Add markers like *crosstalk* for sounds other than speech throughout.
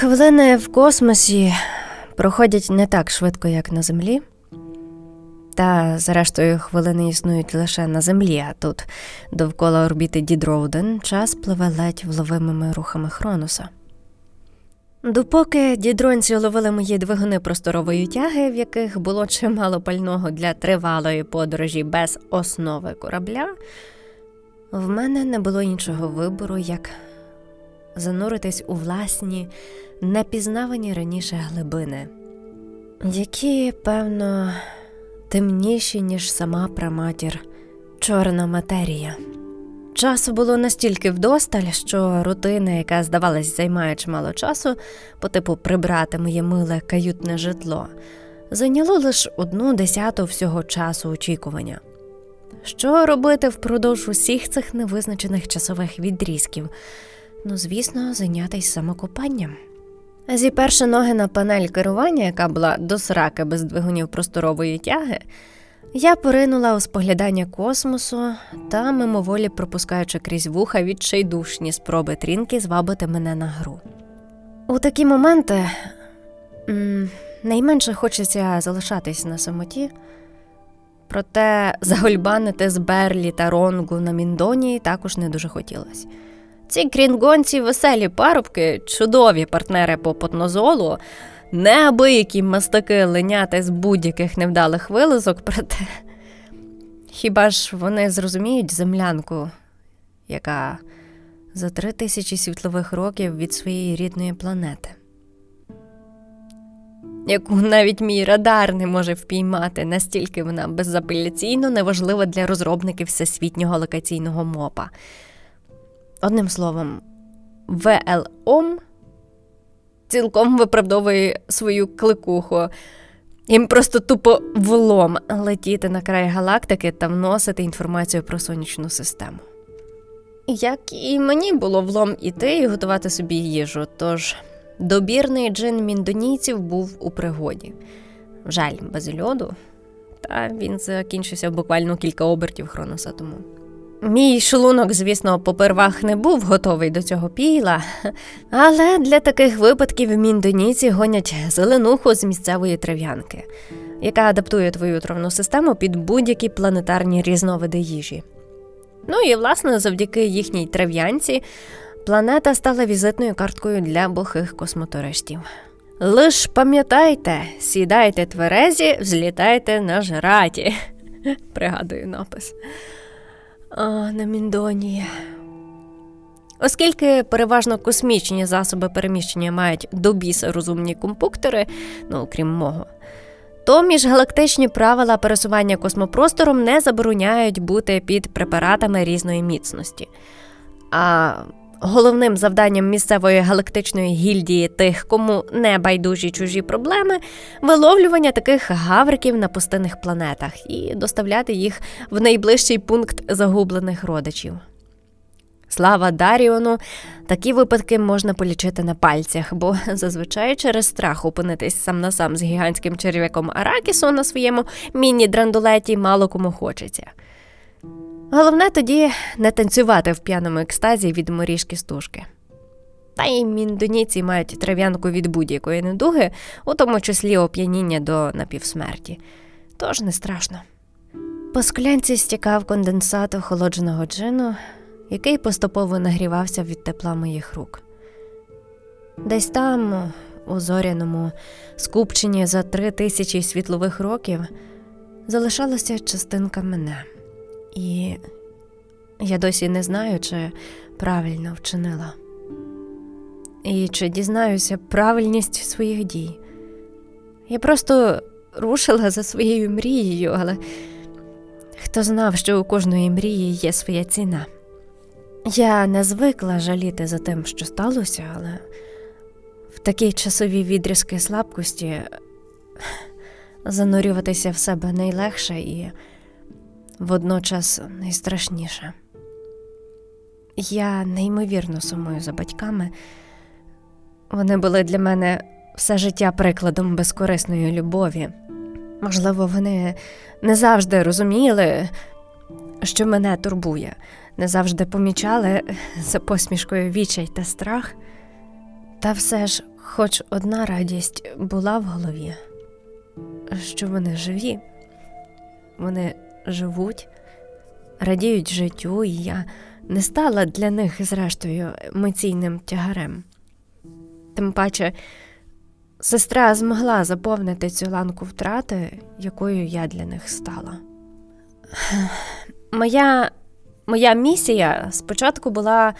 Хвилини в космосі проходять не так швидко, як на землі. Та, зрештою, хвилини існують лише на землі, а тут, довкола орбіти Дідроуден, час пливе ледь вловимими рухами Хронуса. Допоки дідронці ловили мої двигуни просторової тяги, в яких було чимало пального для тривалої подорожі без основи корабля, в мене не було іншого вибору, як зануритись у власні, непізнавані раніше глибини, які, певно, темніші, ніж сама праматір, чорна матерія. Часу було настільки вдосталь, що рутина, яка, здавалось, займає чимало часу, по типу прибрати моє миле каютне житло, зайняло лише одну десяту всього часу очікування. Що робити впродовж усіх цих невизначених часових відрізків? Ну, звісно, зайнятися самокопанням. Зіперши ноги на панель керування, яка була до сраки без двигунів просторової тяги, я поринула у споглядання космосу та мимоволі пропускаючи крізь вуха відчайдушні спроби трінки звабити мене на гру. У такі моменти м- найменше хочеться залишатись на самоті, проте загольбанити з Берлі та Ронгу на Міндоні також не дуже хотілося. Ці крінгонці веселі парубки, чудові партнери по потнозолу, неабиякі мастаки линяти з будь-яких невдалих вилазок, проте хіба ж вони зрозуміють землянку, яка за три тисячі світлових років від своєї рідної планети, яку навіть мій радар не може впіймати, настільки вона безапеляційно неважлива для розробників всесвітнього локаційного мопа. Одним словом, ВЛОМ цілком виправдовує свою кликуху. Їм просто тупо влом летіти на край галактики та вносити інформацію про сонячну систему. Як і мені було влом іти і готувати собі їжу, тож добірний джин міндонійців був у пригоді. Жаль, без льоду, та він закінчився буквально кілька обертів хроноса тому. Мій шлунок, звісно, попервах не був готовий до цього піла, але для таких випадків міндоніці гонять зеленуху з місцевої трав'янки, яка адаптує твою травну систему під будь-які планетарні різновиди їжі. Ну і, власне, завдяки їхній трав'янці планета стала візитною карткою для бухих космотуристів. Лиш пам'ятайте, сідайте тверезі, взлітайте на жраті. *laughs* Пригадую напис. На Міндонії. Оскільки переважно космічні засоби переміщення мають до біса розумні компуктори, ну крім мого, то міжгалактичні правила пересування космопростором не забороняють бути під препаратами різної міцності. А головним завданням місцевої галактичної гільдії тих, кому не байдужі чужі проблеми, виловлювання таких гавриків на пустинних планетах і доставляти їх в найближчий пункт загублених родичів. Слава Даріону, такі випадки можна полічити на пальцях, бо зазвичай через страх опинитись сам на сам з гігантським черв'яком Аракісу на своєму міні-драндулеті мало кому хочеться. Головне тоді не танцювати в п'яному екстазі від моріжки стужки. Та й міндоніці мають трав'янку від будь-якої недуги, у тому числі оп'яніння до напівсмерті. Тож не страшно. По склянці стікав конденсат охолодженого джину, який поступово нагрівався від тепла моїх рук. Десь там, у зоряному скупченні за три тисячі світлових років, залишалася частинка мене. І я досі не знаю, чи правильно вчинила, і чи дізнаюся правильність своїх дій. Я просто рушила за своєю мрією, але хто знав, що у кожної мрії є своя ціна. Я не звикла жаліти за тим, що сталося, але в такі часові відрізки слабкості занурюватися в себе найлегше і водночас найстрашніше. Я неймовірно сумую за батьками. Вони були для мене все життя прикладом безкорисної любові. Можливо, вони не завжди розуміли, що мене турбує, не завжди помічали за посмішкою вічай та страх. Та все ж Хоч одна радість була в голові, що вони живі, вони живуть, радіють життю, і я не стала для них, зрештою, емоційним тягарем. Тим паче, сестра змогла заповнити цю ланку втрати, якою я для них стала. Моя, Моя місія спочатку була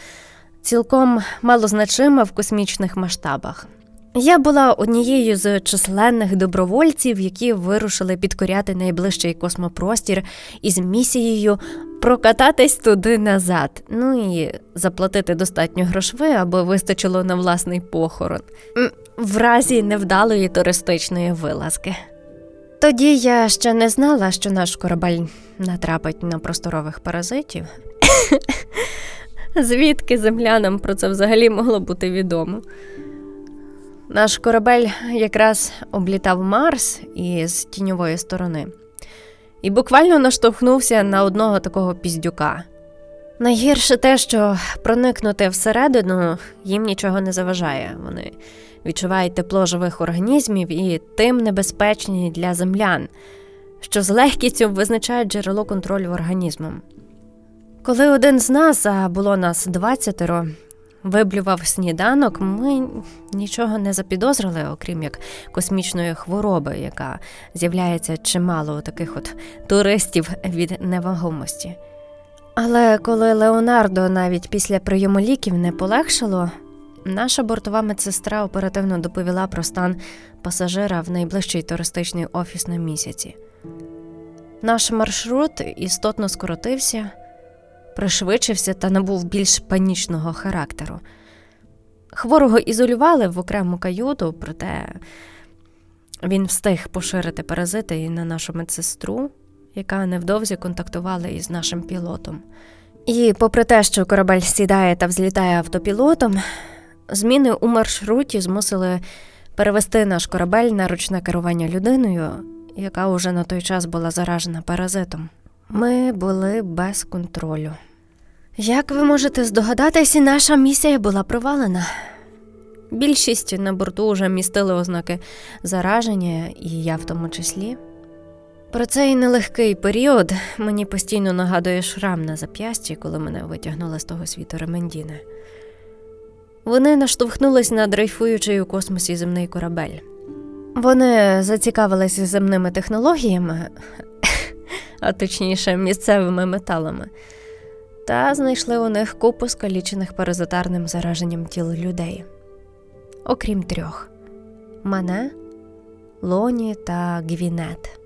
цілком малозначима в космічних масштабах. Я була однією з численних добровольців, які вирушили підкоряти найближчий космопростір із місією прокататись туди назад, ну і заплатити достатньо грошви, аби вистачило на власний похорон, в разі невдалої туристичної вилазки. Тоді я ще не знала, що наш корабель натрапить на просторових паразитів. *laughs* Звідки землянам про це взагалі могло бути відомо? Наш корабель якраз облітав Марс із тіньової сторони і буквально наштовхнувся на одного такого піздюка. Найгірше те, що проникнути всередину їм нічого не заважає. Вони відчувають тепло живих організмів і тим небезпечні для землян, що з легкістю визначають джерело контролю організмом. Коли один з нас, а було нас двадцятеро, виблював сніданок, ми нічого не запідозрили, окрім як космічної хвороби, яка з'являється чимало у таких от туристів від невагомості. Але коли Леонардо навіть після прийому ліків не полегшало, наша бортова медсестра оперативно доповіла про стан пасажира в найближчий туристичний офіс на місяці. Наш маршрут істотно скоротився пришвидшився та набув більш панічного характеру. Хворого ізолювали в окрему каюту, проте він встиг поширити паразити і на нашу медсестру, яка невдовзі контактувала із нашим пілотом. І, попри те, що корабель сідає та взлітає автопілотом, зміни у маршруті змусили перевести наш корабель на ручне керування людиною, яка уже на той час була заражена паразитом. Ми були без контролю. Як ви можете здогадатися, наша місія була провалена. Більшість на борту вже містили ознаки зараження, і я в тому числі. Про цей нелегкий період мені постійно нагадує шрам на зап'ясті, коли мене витягнули з того світу Ремендіни. Вони наштовхнулись на дрейфуючий у космосі земний корабель. Вони зацікавилися земними технологіями, *laughs* а точніше, місцевими металами та знайшли у них купу скалічених паразитарним зараженням тіл людей, окрім трьох мене, Лоні та Гвінет.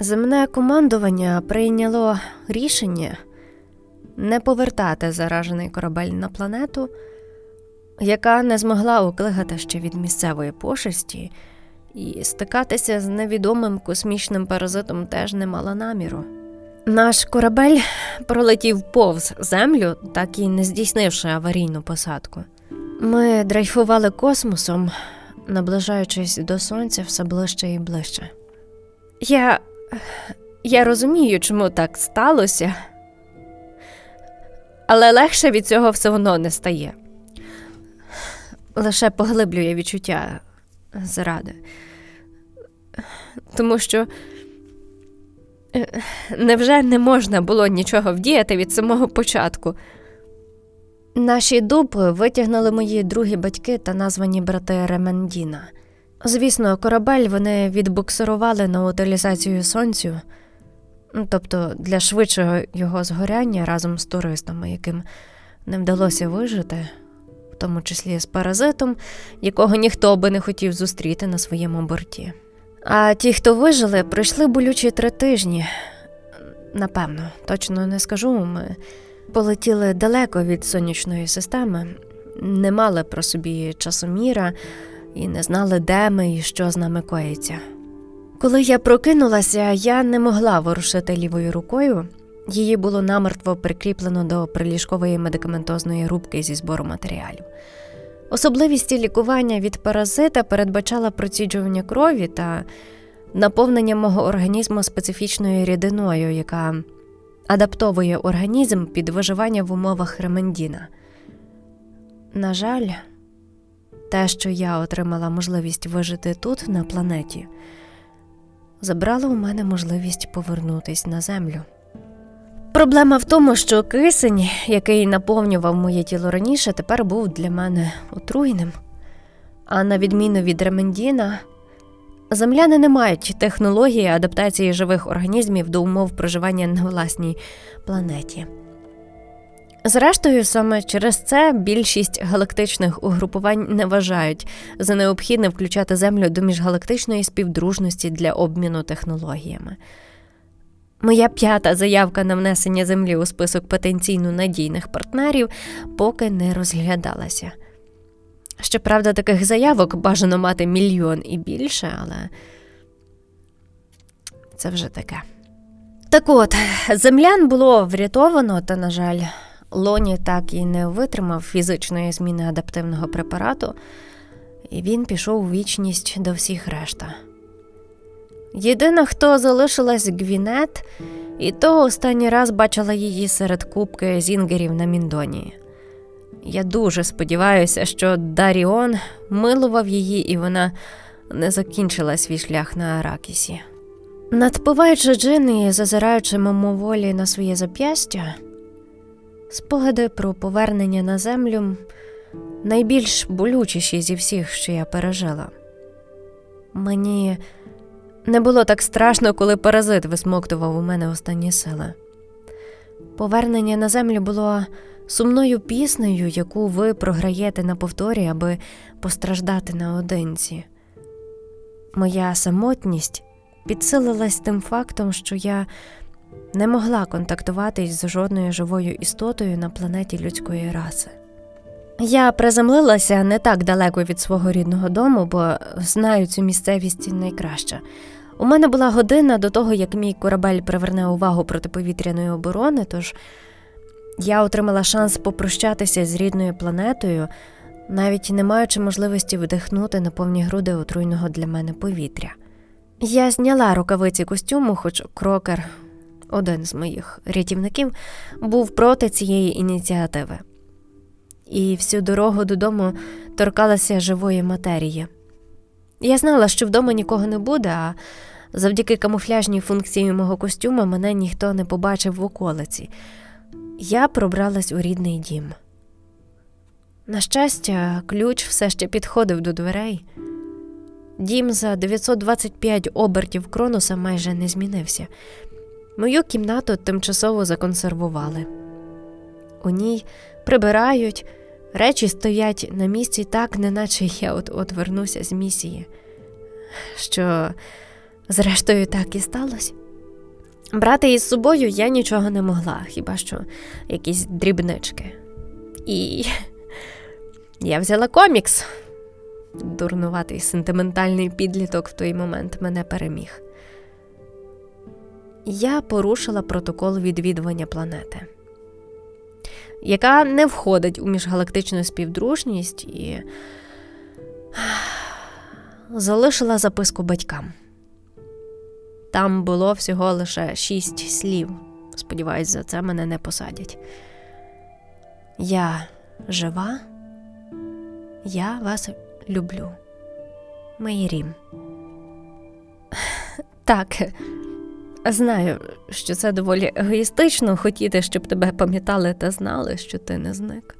Земне командування прийняло рішення не повертати заражений корабель на планету, яка не змогла уклигати ще від місцевої пошесті, і стикатися з невідомим космічним паразитом теж не мала наміру. Наш корабель пролетів повз землю, так і не здійснивши аварійну посадку. Ми дрейфували космосом, наближаючись до сонця все ближче і ближче. Я я розумію, чому так сталося, але легше від цього все одно не стає. Лише поглиблює відчуття зради, тому що. Е, невже не можна було нічого вдіяти від самого початку? Наші дупи витягнули мої другі батьки та названі брати Ремендіна. Звісно, корабель вони відбуксирували на утилізацію сонцю, тобто для швидшого його згоряння разом з туристами, яким не вдалося вижити, в тому числі з паразитом, якого ніхто би не хотів зустріти на своєму борті. А ті, хто вижили, пройшли болючі три тижні. Напевно, точно не скажу. Ми полетіли далеко від сонячної системи, не мали про собі часоміра і не знали, де ми і що з нами коїться. Коли я прокинулася, я не могла ворушити лівою рукою. Її було намертво прикріплено до приліжкової медикаментозної рубки зі збору матеріалів. Особливість лікування від паразита передбачала проціджування крові та наповнення мого організму специфічною рідиною, яка адаптовує організм під виживання в умовах ремендіна. На жаль, те, що я отримала можливість вижити тут, на планеті, забрало у мене можливість повернутись на землю. Проблема в тому, що кисень, який наповнював моє тіло раніше, тепер був для мене отруйним. А на відміну від Ремендіна, земляни не мають технології адаптації живих організмів до умов проживання на власній планеті. Зрештою, саме через це більшість галактичних угрупувань не вважають за необхідне включати Землю до міжгалактичної співдружності для обміну технологіями. Моя п'ята заявка на внесення землі у список потенційно надійних партнерів поки не розглядалася. Щоправда, таких заявок бажано мати мільйон і більше, але це вже таке. Так от, землян було врятовано, та, на жаль, Лоні так і не витримав фізичної зміни адаптивного препарату, і він пішов у вічність до всіх решта. Єдина, хто залишилась Гвінет, і то останній раз бачила її серед кубки зінгерів на Міндоні. Я дуже сподіваюся, що Даріон милував її, і вона не закінчила свій шлях на Аракісі. Надпиваючи джин і зазираючи мимоволі на своє зап'ястя, спогади про повернення на землю найбільш болючіші зі всіх, що я пережила. Мені не було так страшно, коли паразит висмоктував у мене останні сили. Повернення на землю було сумною піснею, яку ви програєте на повторі, аби постраждати наодинці. Моя самотність підсилилась тим фактом, що я не могла контактуватись з жодною живою істотою на планеті людської раси. Я приземлилася не так далеко від свого рідного дому, бо знаю цю місцевість найкраще. У мене була година до того, як мій корабель приверне увагу протиповітряної оборони, тож я отримала шанс попрощатися з рідною планетою, навіть не маючи можливості вдихнути на повні груди отруйного для мене повітря. Я зняла рукавиці костюму, хоч крокер, один з моїх рятівників, був проти цієї ініціативи, і всю дорогу додому торкалася живої матерії. Я знала, що вдома нікого не буде, а завдяки камуфляжній функції мого костюма мене ніхто не побачив в околиці. Я пробралась у рідний дім. На щастя, ключ все ще підходив до дверей. Дім за 925 обертів кронуса майже не змінився. Мою кімнату тимчасово законсервували. У ній прибирають, речі стоять на місці так, неначе я от от вернуся з місії. Що, зрештою, так і сталося. Брати із собою я нічого не могла, хіба що якісь дрібнички. І *laughs* я взяла комікс. Дурнуватий сентиментальний підліток в той момент мене переміг. Я порушила протокол відвідування планети, яка не входить у міжгалактичну співдружність і залишила записку батькам. Там було всього лише шість слів. Сподіваюсь, за це мене не посадять. Я жива, я вас люблю. Майрім. Так, знаю, що це доволі егоїстично хотіти, щоб тебе пам'ятали та знали, що ти не зник.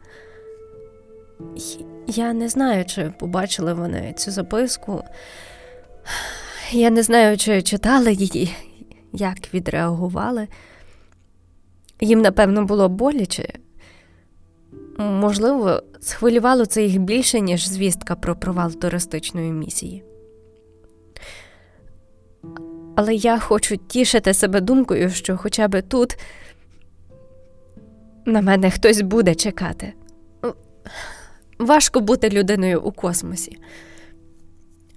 Я не знаю, чи побачили вони цю записку. Я не знаю, чи читали її, як відреагували. Їм, напевно, було боляче. Можливо, схвилювало це їх більше, ніж звістка про провал туристичної місії. Але я хочу тішити себе думкою, що хоча б тут на мене хтось буде чекати. Важко бути людиною у космосі.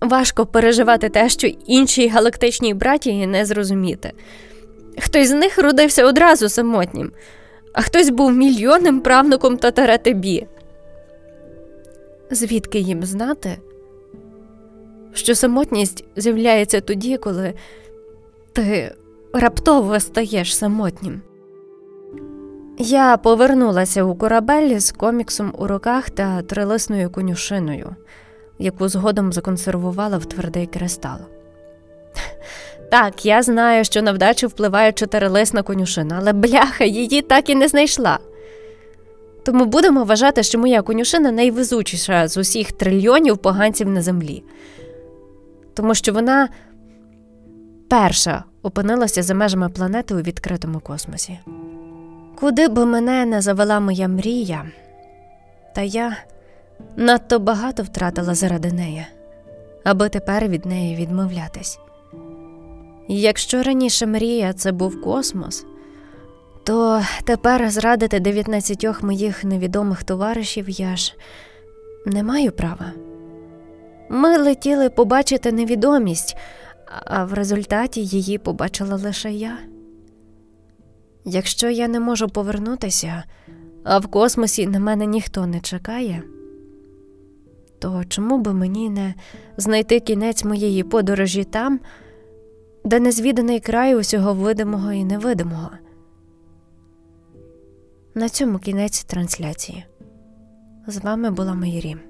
Важко переживати те, що іншій галактичній братії не зрозуміти. Хтось з них родився одразу самотнім, а хтось був мільйонним правнуком Татаратебі. Звідки їм знати, що самотність з'являється тоді, коли ти раптово стаєш самотнім? Я повернулася у корабель з коміксом у руках та трилисною конюшиною, яку згодом законсервувала в твердий кристал. *laughs* Так, я знаю, що на вдачу впливає чотирилисна конюшина, але бляха, її так і не знайшла. Тому будемо вважати, що моя конюшина найвезучіша з усіх трильйонів поганців на землі. Тому що вона перша опинилася за межами планети у відкритому космосі. Куди би мене не завела моя мрія, та я надто багато втратила заради неї, аби тепер від неї відмовлятись. Якщо раніше мрія це був космос, то тепер зрадити 19 моїх невідомих товаришів я ж не маю права. Ми летіли побачити невідомість, а в результаті її побачила лише я. Якщо я не можу повернутися, а в космосі на мене ніхто не чекає, то чому би мені не знайти кінець моєї подорожі там, де незвіданий край усього видимого і невидимого? На цьому кінець трансляції. З вами була Майрі.